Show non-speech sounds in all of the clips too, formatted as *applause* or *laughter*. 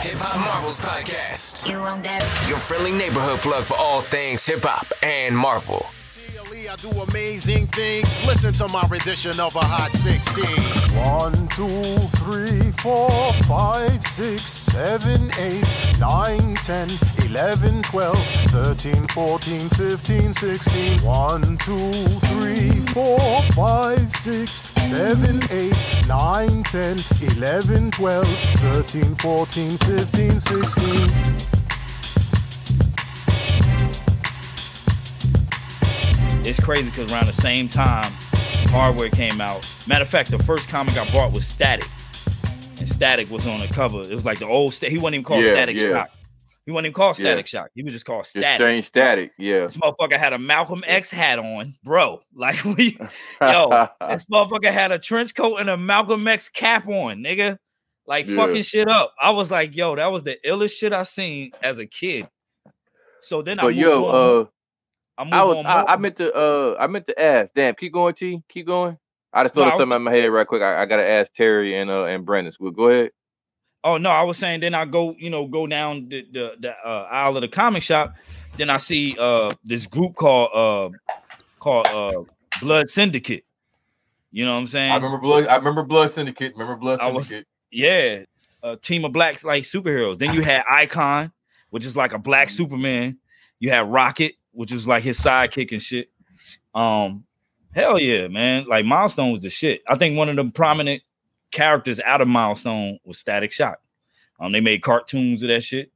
Hip Hop Marvels Podcast. You on that? Your friendly neighborhood plug for all things hip hop and Marvel. I do amazing things. Listen to my rendition of a Hot 16. One, two, three, four, five, six, seven, eight, nine, ten, eleven, twelve, thirteen, fourteen, fifteen, sixteen. One, two, three, four, five, six, seven, eight, nine, ten, eleven, twelve, thirteen, fourteen, fifteen, sixteen. it's crazy because around the same time hardware came out matter of fact the first comic i bought was static and static was on the cover it was like the old sta- he wasn't even called Yeah, static yeah. shock he wasn't even called Yeah. static shock he was just called static change static. Yeah. this motherfucker had a Malcolm X hat on, bro. *laughs* Like we, yo, *laughs* this motherfucker had a trench coat and a Malcolm X cap on, nigga. Like Yeah. fucking shit up. I was like, yo, that was the illest shit I seen as a kid. So then I But moved yo, on. uh, I I was I, I meant to uh I meant to ask. Damn, keep going, T. Keep going. I just No, thought I of was- something in my head right quick. I, I gotta ask Terry and uh and Brandon. Well, go ahead. Oh no, I was saying then I go, you know, go down the the, the uh, aisle of the comic shop. Then I see uh this group called uh called uh Blood Syndicate. You know what I'm saying? I remember Blood. I remember Blood Syndicate. Remember Blood I was- Syndicate. Yeah, a team of blacks like superheroes. Then you had Icon, which is like a black Superman. You had Rocket, which is like his sidekick and shit. Um, hell yeah, man! Like Milestone was the shit. I think one of the prominent characters out of Milestone was Static Shock. Um, they made cartoons of that shit,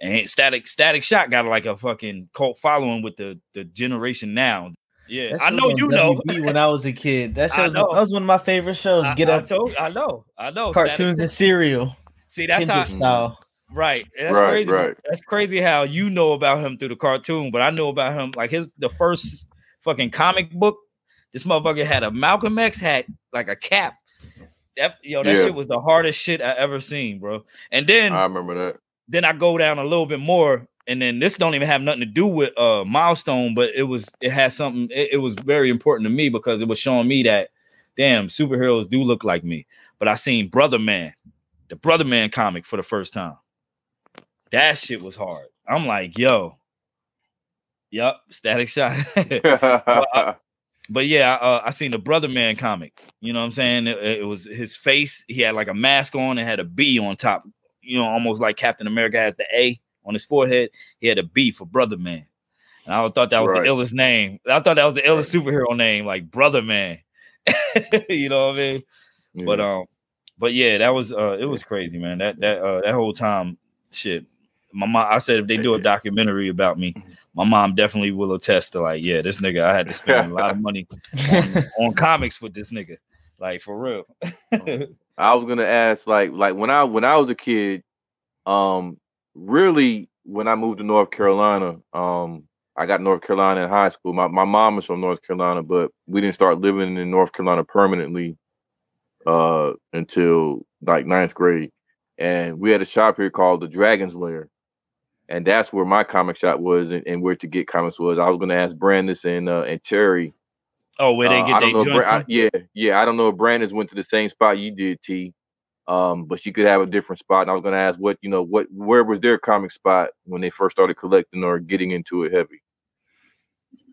and Static Static Shock got like a fucking cult following with the the generation now. Yeah, I know was on you know. WB when I was a kid. That, *laughs* I shit was, that was one of my favorite shows. I, Get I up, told, I know, I know. Static- cartoons and cereal, See, that's Kendrick how style. Right. That's Right, crazy. right. That's crazy how you know about him through the cartoon, but I know about him like his the first fucking comic book. This motherfucker had a Malcolm X hat, like a cap. That yo, that Yeah. shit was the hardest shit I ever seen, bro. And then I remember that. then I go down a little bit more, and then this don't even have nothing to do with uh milestone, but it was it had something. It, it was very important to me because it was showing me that damn superheroes do look like me. But I seen Brother Man, the Brother Man comic for the first time. That shit was hard. I'm like, yo, yep, Static Shot. *laughs* uh, but yeah, uh, I seen the Brother Man comic. You know what I'm saying? It, it was his face. He had like a mask on and had a B on top. You know, almost like Captain America has the A on his forehead. He had a B for Brother Man. And I thought that was Right. the illest name. I thought that was the illest superhero name, like Brother Man. *laughs* you know what I mean? But um, but yeah, that was uh, it was crazy, man. That that uh, that whole time, shit. My mom, I said if they do a *laughs* documentary about me, my mom definitely will attest to like, yeah, this nigga, I had to spend a lot of money on, *laughs* on comics with this nigga, like for real. I was gonna ask, like, like when I when I was a kid, um, really when I moved to North Carolina, um, I got North Carolina in high school. My my mom is from North Carolina, but we didn't start living in North Carolina permanently uh until like ninth grade. And we had a shop here called the Dragon's Lair. And that's where my comic shop was and, and where to get comics was. I was gonna ask Brandess and uh and Cherry oh, where they uh, get I don't their know Bra- I- yeah, yeah. I don't know if Brandon's went to the same spot you did, T. Um, but she could have a different spot. And I was gonna ask what you know, what where was their comic spot when they first started collecting or getting into it heavy?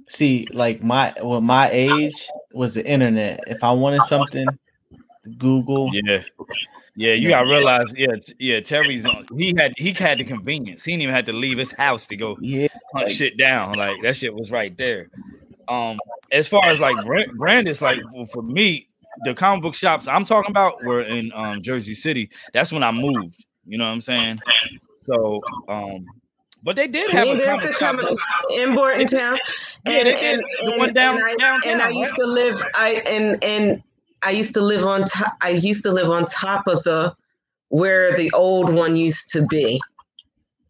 See, like my well, my age was the internet. If I wanted something, Google. Yeah. Yeah, you gotta realize, yeah, t- yeah, Terry's on he had he had the convenience. He didn't even have to leave his house to go Yeah, hunt shit down. Like that shit was right there. Um, as far as like brand, brand like for, for me, the comic book shops I'm talking about were in um Jersey City. That's when I moved. You know what I'm saying? So, um, but they did have Me, a comic a shop. comic in Bordentown. Yeah, they did. The one down- and I, downtown, And I right? used to live. I and and I used to live on top. I used to live on top of the where the old one used to be.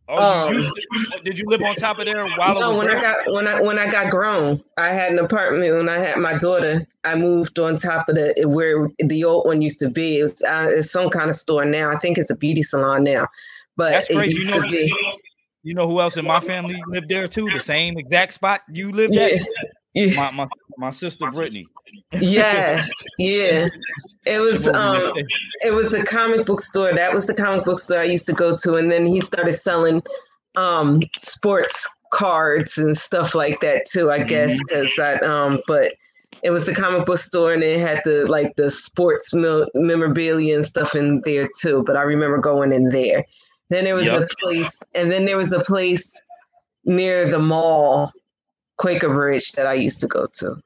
Oh, you um, used to- did you live on top of there while it No, was when I got when I when I got grown, I had an apartment. When I had my daughter, I moved on top of the where the old one used to be. It was uh, it's some kind of store now. I think it's a beauty salon now, but That's it crazy. used You know, to be. you know who else in my family lived there too? The same exact spot you lived Yeah, at. yeah. My, my my sister Brittany. Yes, yeah. It was She moved me um it was a comic book store. That was the comic book store I used to go to, and then he started selling um sports cards and stuff like that too. I guess because I um but it was the comic book store and it had the like the sports mil- memorabilia and stuff in there too. But I remember going in there. Then there was a place, and then there was a place near the mall, Quaker Bridge, that I used to go to.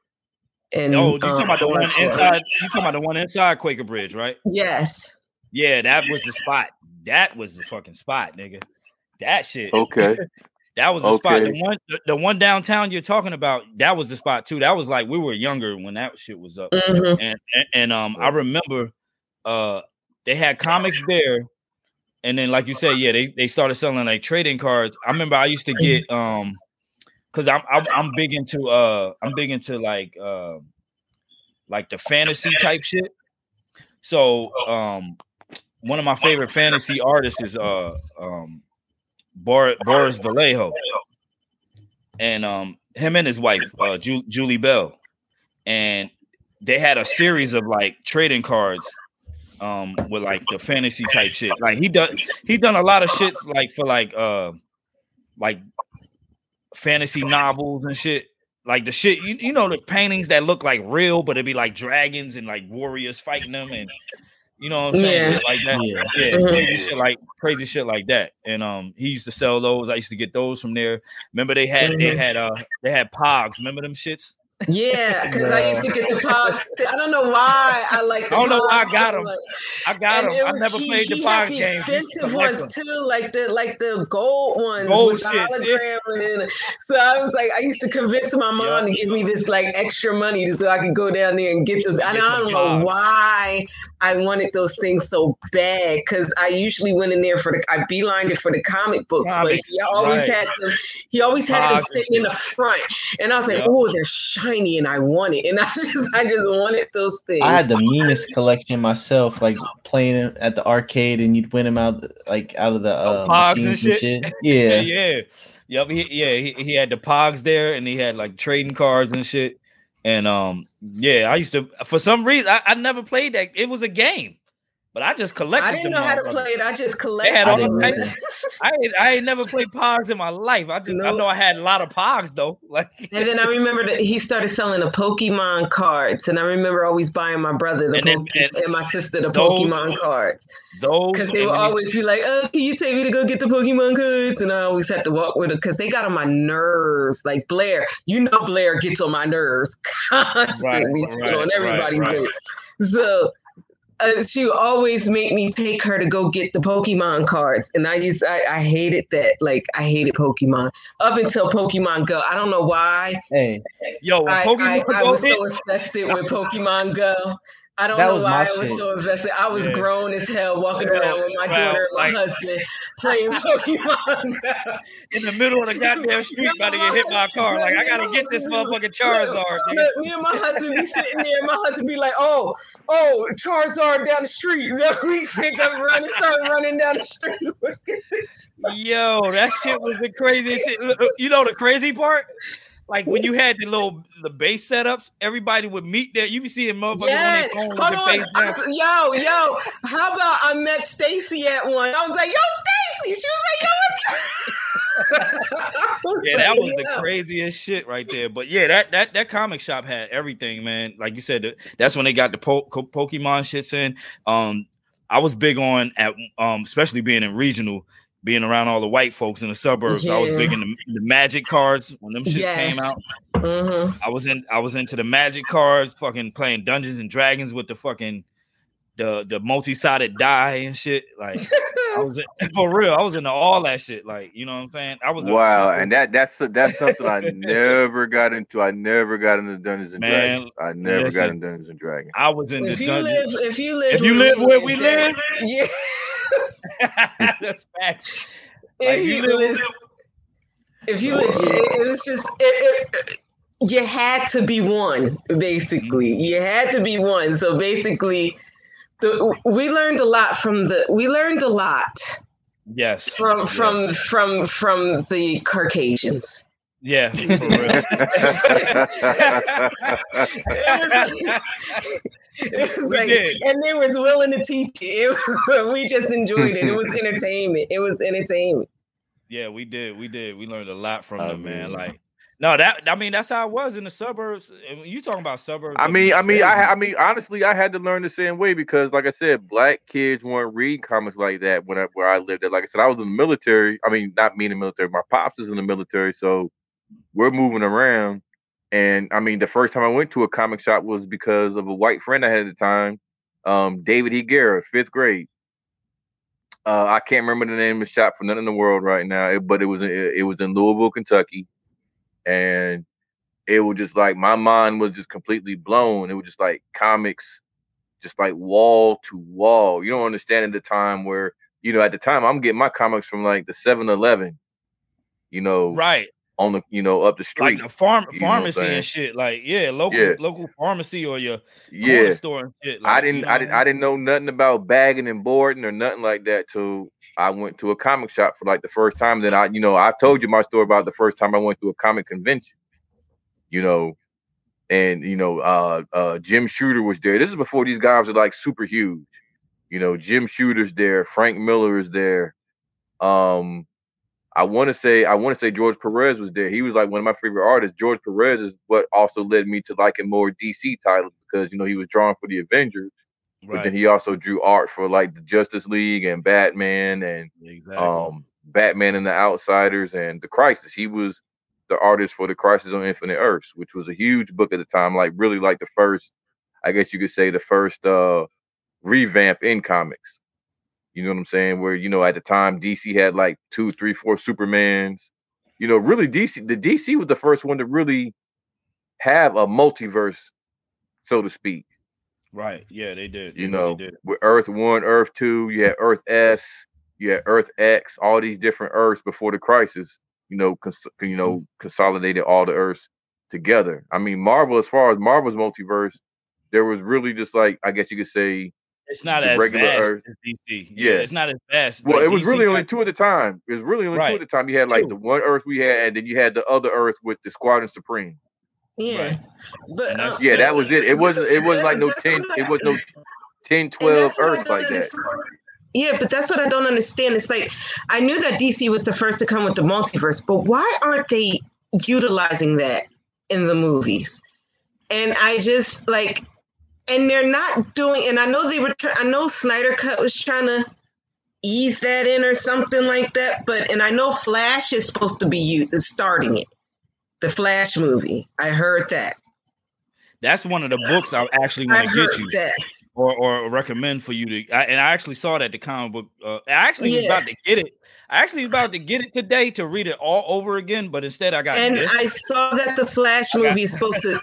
And Oh, you talking um, about the one inside? You talking about the one inside Quaker Bridge, right? Yes. Yeah, that was the spot. That was the fucking spot, nigga. That shit. Okay. *laughs* That was the spot. The one, the, the one downtown you're talking about, that was the spot too. That was like we were younger when that shit was up. Mhm. And, and and um, I remember, uh, they had comics there, and then like you said, yeah, they they started selling like trading cards. I remember I used to get um, cause I'm I'm, I'm big into uh, I'm big into like uh, like the fantasy type shit. So um, one of my favorite fantasy artists is uh um Bor- Boris Vallejo, and um him and his wife uh Ju- Julie Bell, and they had a series of like trading cards um with like the fantasy type shit. Like he does he done a lot of shits like for like uh like fantasy novels and shit. Like the shit, you, you know, the paintings that look like real, but it'd be like dragons and like warriors fighting them, and you know what I'm saying, Yeah. shit like that. Yeah. Yeah, crazy shit like crazy shit like that. And um, he used to sell those. I used to get those from there. Remember they had they Mhm. had uh they had Pogs. Remember them shits? Yeah, because I used to get the pogs. I don't know why I like. The I don't know why I got them. I got them. I never he- played the he Pogs the game. Expensive ones them. too, like the like the gold ones Gold with the shits, yeah. so I was like, I used to convince my mom to give me this like extra money just so I could go down there and get them. And I don't know why I wanted those things so bad because I usually went in there for the I beelined it for the comic books, Comics, but he always right. had them. He always had them Pogs and sitting in the front, and I was like, Yeah. oh, they're shiny, and I want it, and *laughs* I just I just wanted those things. I had the meanest collection myself, like playing at the arcade, and you'd win them out like out of the uh, Pogs and machines and shit? shit. *laughs* Yeah, Yeah, yeah. Yep. He, yeah, he, he had the Pogs there, and he had like trading cards and shit. And um, yeah, I used to for some reason I, I never played that. It was a game, but I just collected. I didn't them know how to play it. I just They collected. had I all didn't the know types. that. I ain't, I ain't never played Pogs in my life. I just I know I had a lot of Pogs though. *laughs* Like And then I remember that he started selling the Pokemon cards, and I remember always buying my brother the And then- Poke- and and, my sister the those- Pokemon cards those because they would always be like, "Oh, can you take me to go get the Pokemon cards?" And I always had to walk with her because they got on my nerves. Like Blair, you know, Blair gets on my nerves constantly, Right, right, on everybody's right. nerves. So. Uh, she would always make me take her to go get the Pokemon cards, and I used I, I hated that. Like I hated Pokemon up until Pokemon Go. I don't know why. hey, yo, I, Pokemon I, I Go was so invested with Pokemon Go. I don't That know why I was shit. so invested. I was Yeah. grown as hell walking Well, around with my well, daughter and my like- husband playing Pokemon Go. *laughs* in the middle of the goddamn street, about to get hit by a car. Like I gotta get this motherfucking Charizard. *laughs* nigga. Look, me and my husband be sitting there, and my husband be like, "Oh, oh, Charizard down the street." *laughs* We pick up running, start running down the street. *laughs* Yo, that shit was the craziest shit. You know the crazy part? Like when you had the little the base setups, everybody would meet there. You be seeing motherfuckers Yes. on their phone Hold on. I Yo, yo. How about I met Stacy at one? I was like, yo, Stacy. She was like, yo, what's *laughs* *laughs* Yeah, that was the craziest shit right there. But yeah, that that that comic shop had everything, man. Like you said, that's when they got the po- Pokemon shits in. Um, I was big on at um, especially being in regional, being around all the white folks in the suburbs. I was big in the, the Magic cards when them shits Yes. came out. Mhm. I was in I was into the magic cards, fucking playing Dungeons and Dragons with the fucking the the multi-sided die and shit. Like I *laughs* was in, *laughs* for real, I was into all that shit. Like, you know what I'm saying? I was Wow, super- and that that's that's something I *laughs* never got into. I never got into Dungeons and Man, Dragons. I never got into Dungeons and Dragons. I was in the If you live, dungeon. if you live, If you live where we live, yeah. that's facts. if you you live- live, if you live, it, it was just it, it, you had to be one. Basically, you had to be one. So basically, the, we learned a lot from the. We learned a lot Yes. from yes. from from from the Caucasians. Yeah, for real. *laughs* *laughs* it was We like, did. and they was willing to teach it. It- we just enjoyed it. It was *laughs* entertainment. It was entertainment. Yeah, we did. We did. We learned a lot from I them, man. Like, no, that I mean, that's how it was in the suburbs. You talking about suburbs? I mean, I mean, I, I mean, honestly, I had to learn the same way because, like I said, black kids weren't reading comics like that when I, where I lived. At like I said, I was in the military. I mean, not me in the military. My pops is in the military, so we're moving around. And I mean, the first time I went to a comic shop was because of a white friend I had at the time, um, David E. Guerra, fifth grade. Uh, I can't remember the name of the shop for none in the world right now, but it was in, it was in Louisville, Kentucky, and it was just like my mind was just completely blown. It was just like comics, just like wall to wall. You don't understand at the time where you know at the time I'm getting my comics from like the 7-Eleven, you know, right? On the you know up the street. Like the farm you know what I'm pharmacy and shit. Like, yeah, local Yeah. local pharmacy or your yeah, store and shit. Like, I didn't, know I didn't? I didn't know nothing about bagging and boarding or nothing like that till I went to a comic shop for like the first time. Then I, you know, I told you my story about the first time I went to a comic convention. You know, and you know, uh, uh, Jim Shooter was there. This is before these guys are like super huge. You know, Jim Shooter's there, Frank Miller is there. Um, I want to say, I want to say George Perez was there. He was like one of my favorite artists. George Perez is what also led me to liking more DC titles because you know he was drawing for the Avengers, but then he also drew art for like the Justice League and Batman and exactly. um Batman and the Outsiders and the Crisis. He was the artist for the Crisis on Infinite Earths, which was a huge book at the time, like really like the first, I guess you could say the first uh revamp in comics. You know what I'm saying? Where you know at the time DC had like two, three, four Supermans. You know, really DC the DC was the first one to really have a multiverse, so to speak. right. Yeah, they did. You know, did. with Earth One, Earth Two, you had Earth S, you had Earth X, all these different Earths before the crisis. You know, cons- you know, mm-hmm. consolidated all the Earths together. I mean, Marvel, as far as Marvel's multiverse, there was really just like I guess you could say, It's not as regular vast Earth. as DC. Yeah. it's not as fast. well, Like, it was DC really only two at the time. It was really only two at the time. You had like Two. the one Earth we had, and then you had the other Earth with the Squadron Supreme. Yeah, Right. but uh, Yeah, that was it. It wasn't. It wasn't like no ten. It was no 10, and 12 that's what I like that. Yeah, but that's what I don't understand. It's like I knew that DC was the first to come with the multiverse, but why aren't they utilizing that in the movies? And I just like, and they're not doing. And I know they were. I know Snyder Cut was trying to ease that in or something like that. But and I know Flash is supposed to be you starting it, the Flash movie. I heard that. That's one of the books I actually want to get you that. or, or recommend for you to. I, and I actually saw that the comic book. Uh, I actually was about to get it. I actually was about to get it today to read it all over again, but instead I got And this. I saw that the Flash movie is supposed to.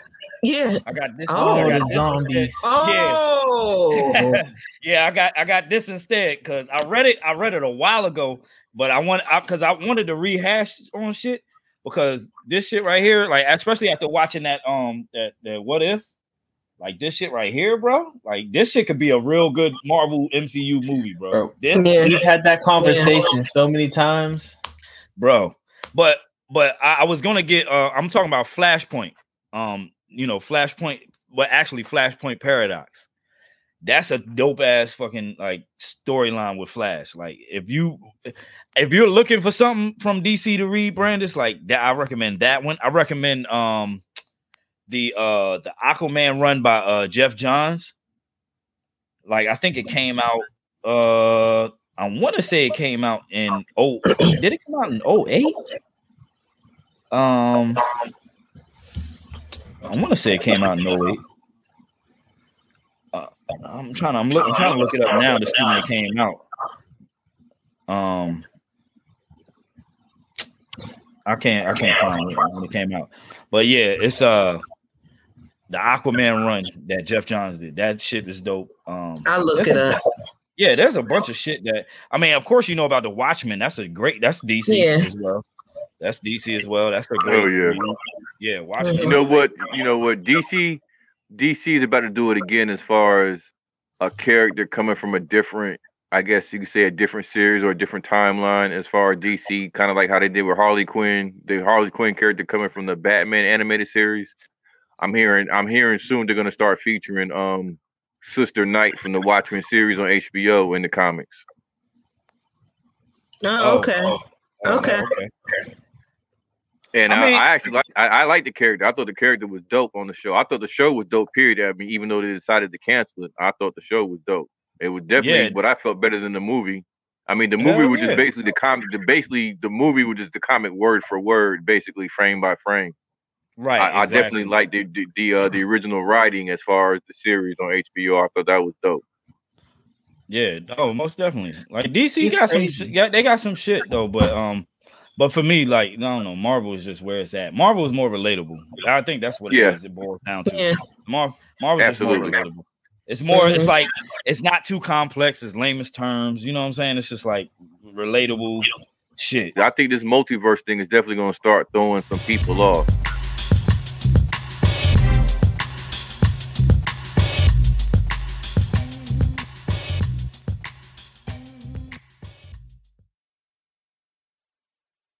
Yeah. I got this. Oh, I got the this instead. zombies. Oh. *laughs* yeah, I got I got this instead because I read it. I read it a while ago, but I want because I, wanted to rehash on shit because this shit right here, like especially after watching that um that that what if, like this shit right here, bro. Like this shit could be a real good Marvel MCU movie, bro. Bro. This- Yeah. We've had that conversation so many times. bro. But but I, I was gonna get uh I'm talking about Flashpoint. Um, you know, Flashpoint, but actually Flashpoint Paradox. That's a dope ass fucking like storyline with Flash. Like if you if you're looking for something from DC to read, Brandess, like that, I recommend that one. I recommend um the uh the Aquaman run by uh Geoff Johns. Like I think it came out uh I want to say it came out in oh did it come out in 08? Um I want to say it came out in 08. Uh, I'm trying to I'm, look, I'm trying to look it up now to see when it came out. Um I can't I can't find it when it came out. But yeah, it's uh the Aquaman run that Geoff Johns did. That shit is dope. Um I'll look there's it up. yeah, there's a bunch of shit that I mean, of course, you know about the Watchmen. That's a great. That's DC Yeah. as well. That's DC as well. That's a great. Oh, yeah. Yeah. Watchmen. You know what? You know what? DC DC is about to do it again as far as a character coming from a different I guess you could say a different series or a different timeline as far as DC, kind of like how they did with Harley Quinn, the Harley Quinn character coming from the Batman animated series. I'm hearing I'm hearing soon they're gonna start featuring um Sister Night from the Watchmen series on HBO in the comics. Oh, okay. Oh, oh, okay. okay. And I, mean, I, I actually like I, I like the character. I thought the character was dope on the show. I thought the show was dope. Period. I mean, even though they decided to cancel it, I thought the show was dope. It was definitely yeah. what I felt better than the movie. I mean, the movie Hell was yeah. just basically the comic. The basically the movie was just the comic word for word, basically frame by frame. Right. I, exactly. I definitely liked the the the, uh, the original writing as far as the series on HBO. I thought that was dope. Yeah. Oh, most definitely. Like DC He's got crazy. some. Yeah, they got some shit though. But um, but for me, like I don't know, Marvel is just where it's at. Marvel is more relatable. I think that's what it yeah. is. It boils down to. Yeah. Mar- Marvel is more relatable. It's more. Mm-hmm. It's like it's not too complex. It's lamest terms. You know what I'm saying? It's just like relatable shit. I think this multiverse thing is definitely going to start throwing some people off.